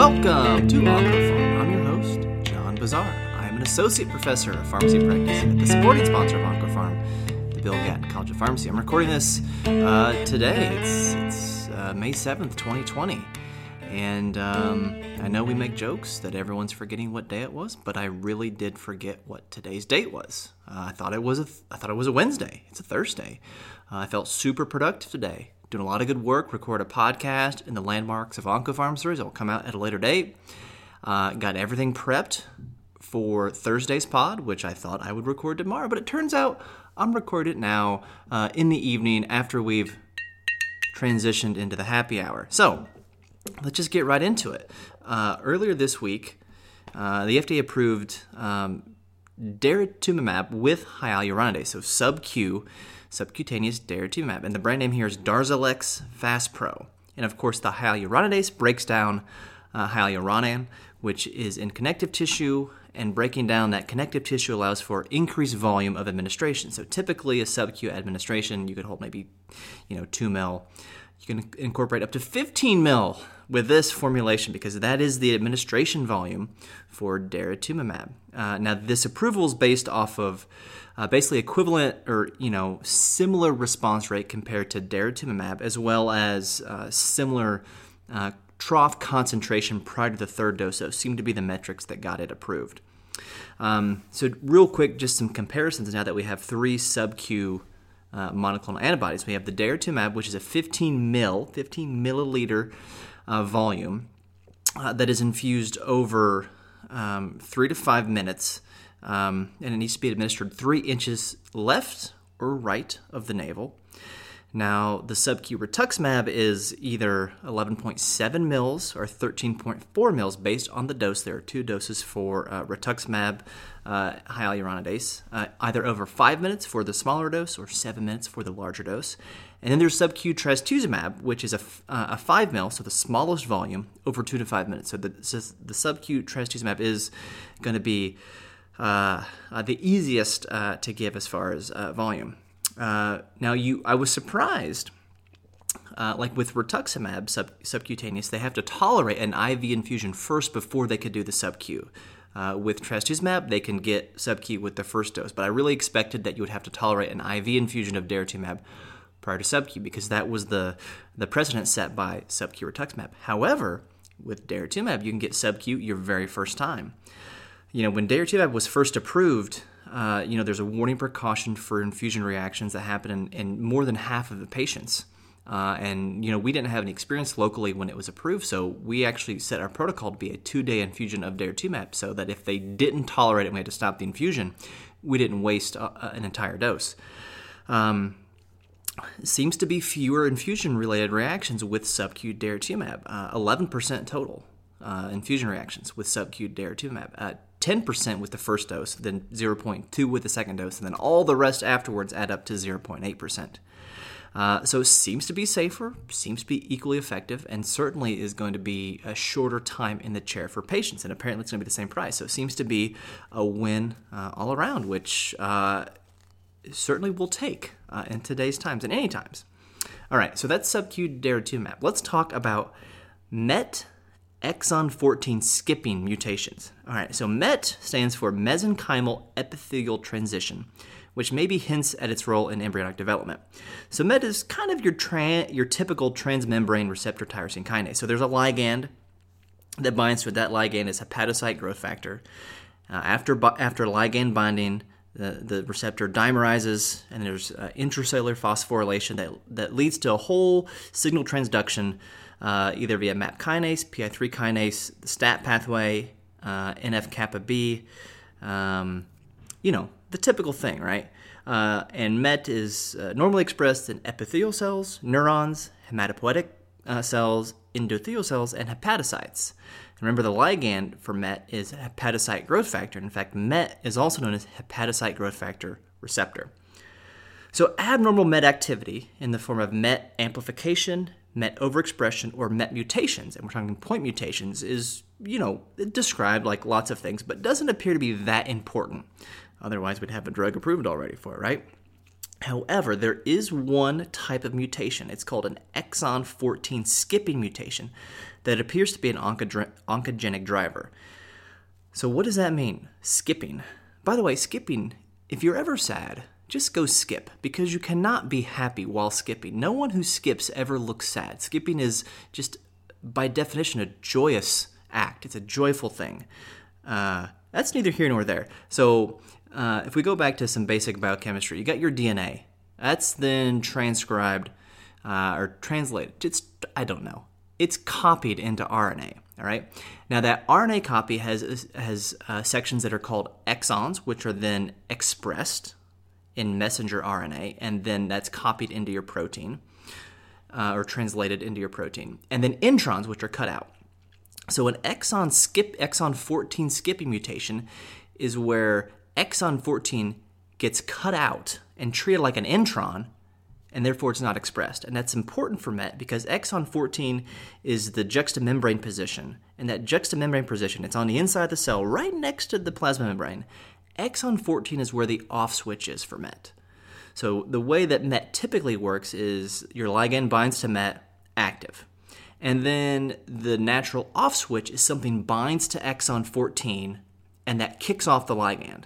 Welcome to OncoPharm. I'm your host, John Bossaer. I am an associate professor of pharmacy practice at the supporting sponsor of OncoPharm, the Bill Gatton College of Pharmacy. I'm recording this uh, today. It's, it's uh, May 7th, 2020. And um, I know we make jokes that everyone's forgetting what day it was, but I really did forget what today's date was. Uh, I thought it was a th- I thought it was a Wednesday. It's a Thursday. Uh, I felt super productive today doing a lot of good work, record a podcast in the landmarks of OncoPharm series. It will come out at a later date. Uh, got everything prepped for Thursday's pod, which I thought I would record tomorrow, but it turns out I'm recording it now uh, in the evening after we've transitioned into the happy hour. So let's just get right into it. Uh, earlier this week, uh, the FDA approved um, daratumumab with hyaluronidase, so sub-Q subcutaneous daratumumab. And the brand name here is Darzalex Faspro. And of course, the hyaluronidase breaks down uh, hyaluronan, which is in connective tissue, and breaking down that connective tissue allows for increased volume of administration. So typically, a sub-Q administration, you could hold maybe, you know, two mil. You can incorporate up to 15 mil with this formulation because that is the administration volume for daratumumab. Uh, now, this approval is based off of uh, basically equivalent or you know similar response rate compared to daratumumab, as well as uh, similar uh, trough concentration prior to the third dose. Those seem to be the metrics that got it approved. Um, so, real quick, just some comparisons now that we have three sub-Q uh, monoclonal antibodies. We have the daratumumab, which is a 15 mil, 15 milliliter uh, volume uh, that is infused over um, three to five minutes um, and it needs to be administered three inches left or right of the navel. Now, the sub-Q rituximab is either 11.7 mils or 13.4 mils based on the dose. There are two doses for uh, rituximab uh, hyaluronidase, uh, either over five minutes for the smaller dose or seven minutes for the larger dose. And then there's sub-Q trastuzumab, which is a, uh, a five mil, so the smallest volume, over two to five minutes. So the, so the sub-Q trastuzumab is going to be uh, uh, the easiest uh, to give as far as uh, volume. Uh, now, you, I was surprised. like with rituximab sub, subcutaneous, they have to tolerate an IV infusion first before they could do the sub-Q. with trastuzumab, they can get sub-Q with the first dose, but I really expected that you would have to tolerate an IV infusion of daratumumab prior to sub-Q because that was the the precedent set by sub-Q rituximab. However, with daratumumab, you can get sub-Q your very first time you know, when daratumumab was first approved, uh, you know, there's a warning precaution for infusion reactions that happen in, in more than half of the patients. Uh, and you know, we didn't have any experience locally when it was approved, so we actually set our protocol to be a two-day infusion of daratumumab, so that if they didn't tolerate it, and we had to stop the infusion. We didn't waste uh, an entire dose. Um, seems to be fewer infusion-related reactions with sub-Q daratumumab, uh, 11% total uh, infusion reactions with sub-Q daratumumab. Uh, 10% with the first dose, then 0.2 with the second dose, and then all the rest afterwards add up to 0.8%. Uh, so it seems to be safer, seems to be equally effective, and certainly is going to be a shorter time in the chair for patients. And apparently, it's going to be the same price. So it seems to be a win uh, all around, which uh, certainly will take uh, in today's times and any times. All right, so that's sub-Q daratumumab. Let's talk about MET exon 14 skipping mutations. All right, so MET stands for mesenchymal epithelial transition, which maybe hints at its role in embryonic development. So MET is kind of your tra- your typical transmembrane receptor tyrosine kinase. So there's a ligand that binds to it. That ligand is hepatocyte growth factor. Uh, after after ligand binding, the, the receptor dimerizes, and there's uh, intracellular phosphorylation that, that leads to a whole signal transduction uh, either via MAP kinase, PI3 kinase, the STAT pathway, uh, NF kappa B, um, you know, the typical thing, right? Uh, and MET is uh, normally expressed in epithelial cells, neurons, hematopoietic uh, cells, endothelial cells, and hepatocytes. Remember, the ligand for MET is hepatocyte growth factor. In fact, MET is also known as hepatocyte growth factor receptor. So, abnormal MET activity in the form of MET amplification, MET overexpression or MET mutations, and we're talking point mutations, is, you know, described like lots of things, but doesn't appear to be that important. Otherwise, we'd have a drug approved already for it, right? However, there is one type of mutation. It's called an exon 14 skipping mutation that appears to be an oncogenic driver. So, what does that mean? Skipping. By the way, skipping, if you're ever sad, just go skip because you cannot be happy while skipping. No one who skips ever looks sad. Skipping is just, by definition, a joyous act, it's a joyful thing. Uh, that's neither here nor there. So, uh, if we go back to some basic biochemistry, you got your DNA. That's then transcribed uh, or translated. It's I don't know. It's copied into RNA. All right. Now that RNA copy has has uh, sections that are called exons, which are then expressed in messenger RNA, and then that's copied into your protein uh, or translated into your protein, and then introns, which are cut out. So an exon skip exon 14 skipping mutation is where exon 14 gets cut out and treated like an intron, and therefore it's not expressed. And that's important for MET because exon 14 is the juxtamembrane position. And that juxtamembrane position, it's on the inside of the cell, right next to the plasma membrane. Exon 14 is where the off switch is for MET. So the way that MET typically works is your ligand binds to MET active. And then the natural off switch is something binds to exon 14 and that kicks off the ligand.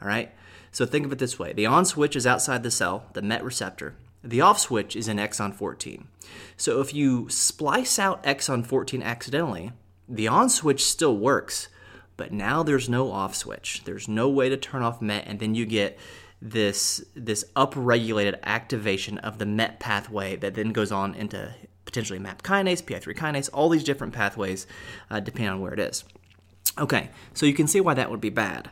All right? So think of it this way the on switch is outside the cell, the MET receptor. The off switch is in exon 14. So if you splice out exon 14 accidentally, the on switch still works, but now there's no off switch. There's no way to turn off MET, and then you get this this upregulated activation of the MET pathway that then goes on into potentially MAP kinase, PI3 kinase, all these different pathways, uh, depending on where it is. Okay, so you can see why that would be bad.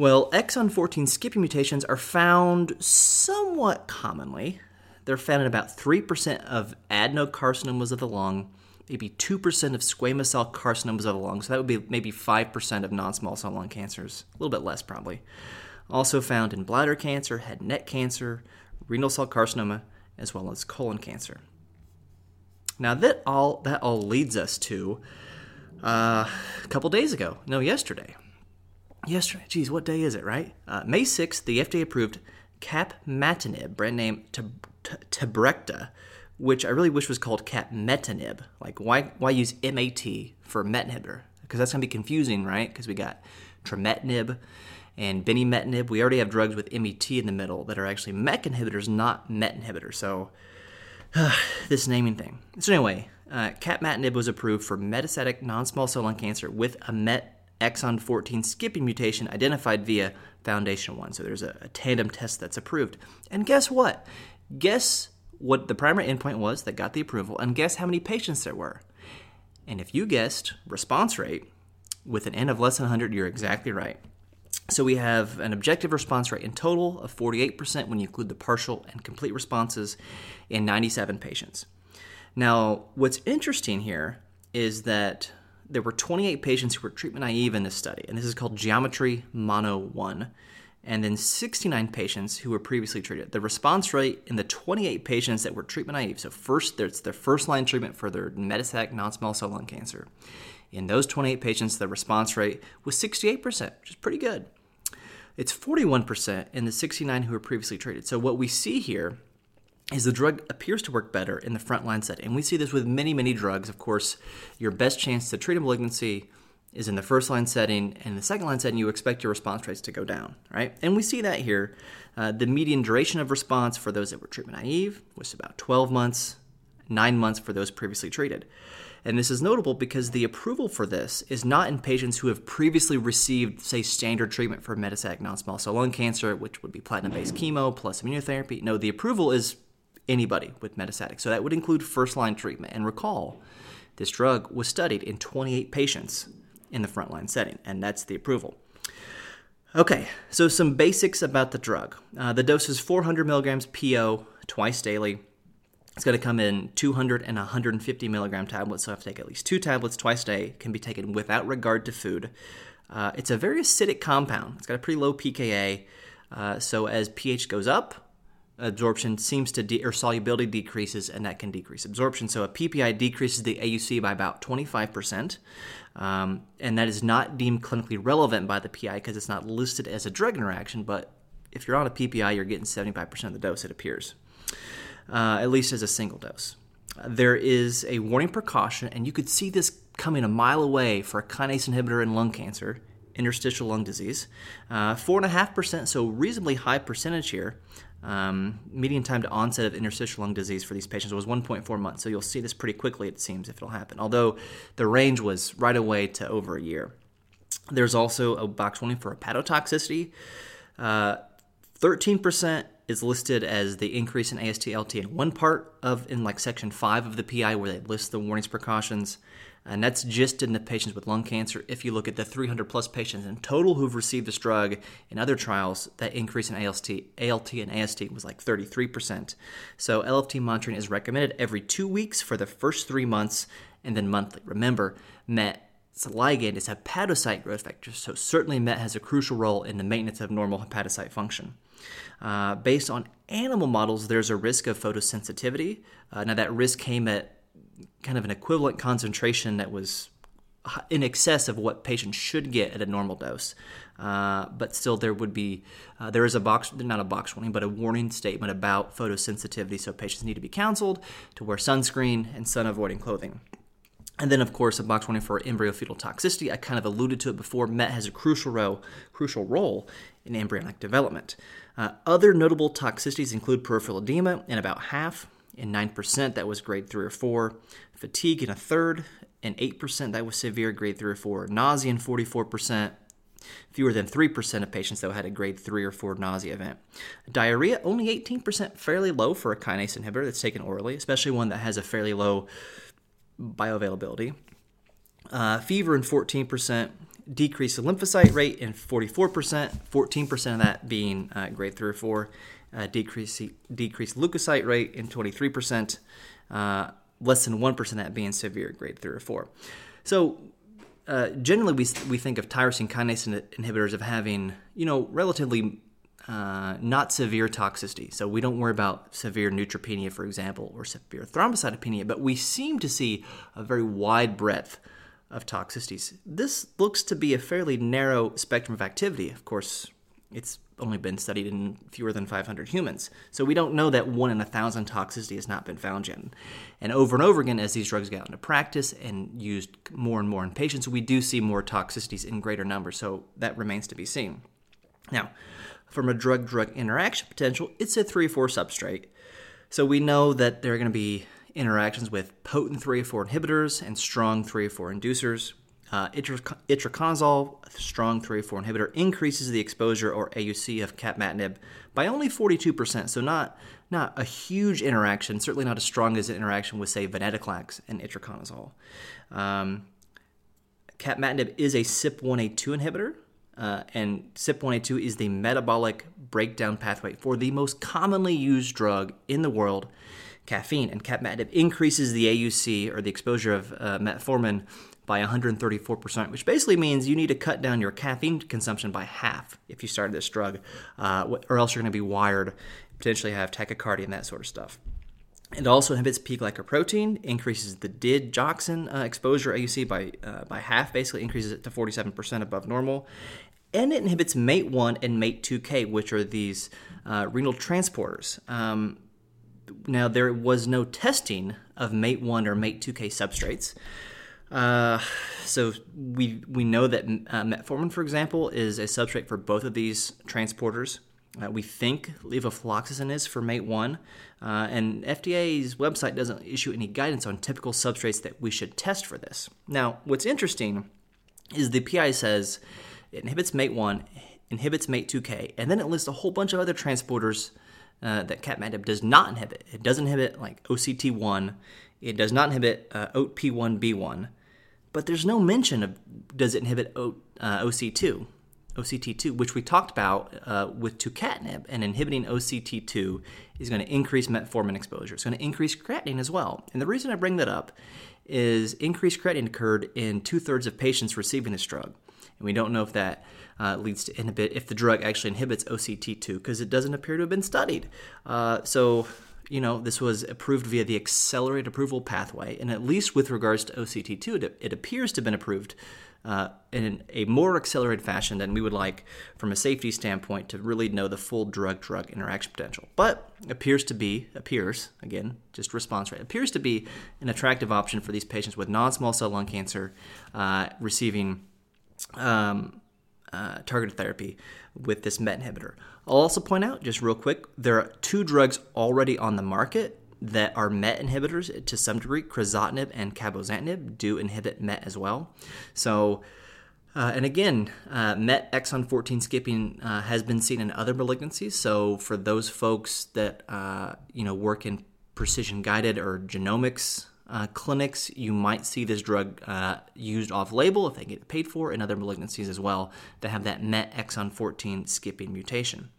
Well, exon 14 skipping mutations are found somewhat commonly. They're found in about 3% of adenocarcinomas of the lung, maybe 2% of squamous cell carcinomas of the lung, so that would be maybe 5% of non small cell lung cancers, a little bit less probably. Also found in bladder cancer, head and neck cancer, renal cell carcinoma, as well as colon cancer. Now that all that all leads us to uh, a couple days ago, no, yesterday, yesterday. Geez, what day is it, right? Uh, May 6th, the FDA approved capmatinib, brand name Tabrecta, which I really wish was called capmetinib. Like, why, why use MAT for MET inhibitor? Because that's going to be confusing, right? Because we got trametinib and binimetinib. We already have drugs with MET in the middle that are actually MEK inhibitors, not MET inhibitors. So, uh, this naming thing. So, anyway, uh, capmatinib was approved for metastatic non small cell lung cancer with a MET exon 14 skipping mutation identified via FoundationOne. So there's a, a, tandem test that's approved. And guess what? Guess what the primary endpoint was that got the approval, and guess how many patients there were. And if you guessed response rate with an N of less than 100, you're exactly right. So we have an objective response rate in total of 48% when you include the partial and complete responses in 97 patients. Now, what's interesting here is that there were 28 patients who were treatment naive in this study, and this is called Geometry Mono 1, and then 69 patients who were previously treated. The response rate in the 28 patients that were treatment naive, so first, there's their first line treatment for their metastatic non small cell lung cancer. In those 28 patients, the response rate was 68%, which is pretty good. It's 41% in the 69 who were previously treated. So, what we see here is the drug appears to work better in the frontline setting. And we see this with many, many drugs. Of course, your best chance to treat a malignancy is in the first line setting, and in the second line setting, you expect your response rates to go down, right? And we see that here. Uh, the median duration of response for those that were treatment naive was about 12 months, nine months for those previously treated. And this is notable because the approval for this is not in patients who have previously received, say, standard treatment for metastatic non small cell lung cancer, which would be platinum based chemo plus immunotherapy. No, the approval is anybody with metastatic. So that would include first line treatment. And recall, this drug was studied in 28 patients in the frontline setting, and that's the approval. Okay, so some basics about the drug. Uh, the dose is 400 milligrams PO twice daily. It's going to come in 200 and 150 milligram tablets, so I have to take at least two tablets twice a day. Can be taken without regard to food. Uh, it's a very acidic compound. It's got a pretty low pKa, uh, so as pH goes up, absorption seems to de- or solubility decreases and that can decrease absorption so a ppi decreases the auc by about 25% um, and that is not deemed clinically relevant by the pi because it's not listed as a drug interaction but if you're on a PPI, you're getting 75% of the dose, it appears, uh, at least as a single dose. There is a warning precaution, and you could see this coming a mile away for a kinase inhibitor in lung cancer, interstitial lung disease. Uh, 4.5%, so reasonably high percentage here. Um, median time to onset of interstitial lung disease for these patients was 1.4 months. So you'll see this pretty quickly, it seems, if it'll happen. Although the range was right away to over a year. There's also a box warning for hepatotoxicity. Uh, 13% is listed as the increase in AST LT in one part of in like section 5 of the PI where they list the warnings precautions and that's just in the patients with lung cancer. If you look at the 300 plus patients in total who've received this drug in other trials, that increase in ALT, ALT and AST was like 33%. So LFT monitoring is recommended every two weeks for the first three months and then monthly. Remember, MET ligand is hepatocyte growth factor, so certainly MET has a crucial role in the maintenance of normal hepatocyte function. Uh, based on animal models, there's a risk of photosensitivity. Uh, now, that risk came at kind of an equivalent concentration that was in excess of what patients should get at a normal dose. Uh, but still, there would be uh, there is a box not a box warning, but a warning statement about photosensitivity. So patients need to be counseled to wear sunscreen and sun avoiding clothing. And then, of course, a box warning for embryo fetal toxicity. I kind of alluded to it before. MET has a crucial role, crucial role in embryonic development. Uh, other notable toxicities include peripheral edema in about half, in 9%, that was grade 3 or 4. Fatigue in a third, and 8%, that was severe, grade 3 or 4. Nausea in 44%. Fewer than 3% of patients, though, had a grade 3 or 4 nausea event. Diarrhea, only 18%, fairly low for a kinase inhibitor that's taken orally, especially one that has a fairly low bioavailability. Uh, fever in 14%, decrease the lymphocyte rate in 44%, 14% of that being uh, grade 3 or 4, uh, decrease, decrease leukocyte rate in 23%, uh, less than 1% of that being severe, grade 3 or 4. So uh, generally, we, we think of tyrosine kinase inhibitors of having, you know, relatively uh, not severe toxicity. So we don't worry about severe neutropenia, for example, or severe thrombocytopenia, but we seem to see a very wide breadth of toxicities. This looks to be a fairly narrow spectrum of activity. Of course, it's only been studied in fewer than 500 humans. So we don't know that one in a thousand toxicity has not been found yet. And over and over again, as these drugs get into practice and used more and more in patients, we do see more toxicities in greater numbers. So that remains to be seen. Now, from a drug drug interaction potential, it's a 3 4 substrate. So we know that there are going to be interactions with potent 3 4 inhibitors and strong 3 4 inducers. Uh, itraconazole, strong 3-4 inhibitor, increases the exposure or AUC of capmatinib by only 42%, so not not a huge interaction, certainly not as strong as an interaction with, say, venetoclax and itraconazole. Um, capmatinib is a CYP1A2 inhibitor, uh, and CYP1A2 is the metabolic breakdown pathway for the most commonly used drug in the world, caffeine. And capmatinib increases the AUC, or the exposure of uh, metformin, by 134%, which basically means you need to cut down your caffeine consumption by half if you start this drug, uh, or else you're going to be wired, potentially have tachycardia and that sort of stuff. It also inhibits P-glycoprotein, increases the digoxin uh, exposure AUC by uh, by half, basically increases it to 47% above normal, and it inhibits MATE1 and MATE2K, which are these uh, renal transporters. Um, now, there was no testing of MATE1 or MATE2K substrates. Uh, so we we know that uh, metformin, for example, is a substrate for both of these transporters. Uh, we think levofloxacin is for MATE1, uh, and FDA's website doesn't issue any guidance on typical substrates that we should test for this. Now, what's interesting is the PI says it inhibits MATE1, inhibits MATE2K, and then it lists a whole bunch of other transporters uh, that capmatinib does not inhibit. It does inhibit like OCT1, it does not inhibit uh, OAT1B1, but there's no mention of does it inhibit o, uh, OC2, OCT2, which we talked about uh, with tucatinib, and inhibiting OCT2 is going to increase metformin exposure. It's going to increase creatinine as well. And the reason I bring that up is increased creatinine occurred in two thirds of patients receiving this drug, and we don't know if that uh, leads to inhibit if the drug actually inhibits OCT2 because it doesn't appear to have been studied. Uh, so you know, this was approved via the accelerated approval pathway, and at least with regards to OCT2, it, it appears to have been approved uh, in a more accelerated fashion than we would like from a safety standpoint to really know the full drug-drug interaction potential. But appears to be appears again just response rate appears to be an attractive option for these patients with non-small cell lung cancer uh, receiving. Um, uh, targeted therapy with this MET inhibitor. I'll also point out, just real quick, there are two drugs already on the market that are MET inhibitors to some degree. Crizotinib and cabozantinib do inhibit MET as well. So, uh, and again, uh, MET exon 14 skipping uh, has been seen in other malignancies. So, for those folks that uh, you know work in precision guided or genomics uh, clinics, you might see this drug uh, used off label if they get paid for in other malignancies as well that have that MET exon 14 skipping mutation.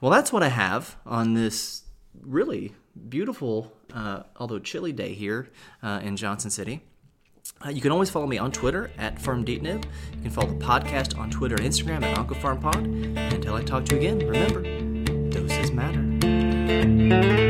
Well, that's what I have on this really beautiful, uh, although chilly day here uh, in Johnson City. Uh, you can always follow me on Twitter at FarmDeepNib. You can follow the podcast on Twitter and Instagram at OncoPharmPod. Until I talk to you again, remember, doses matter.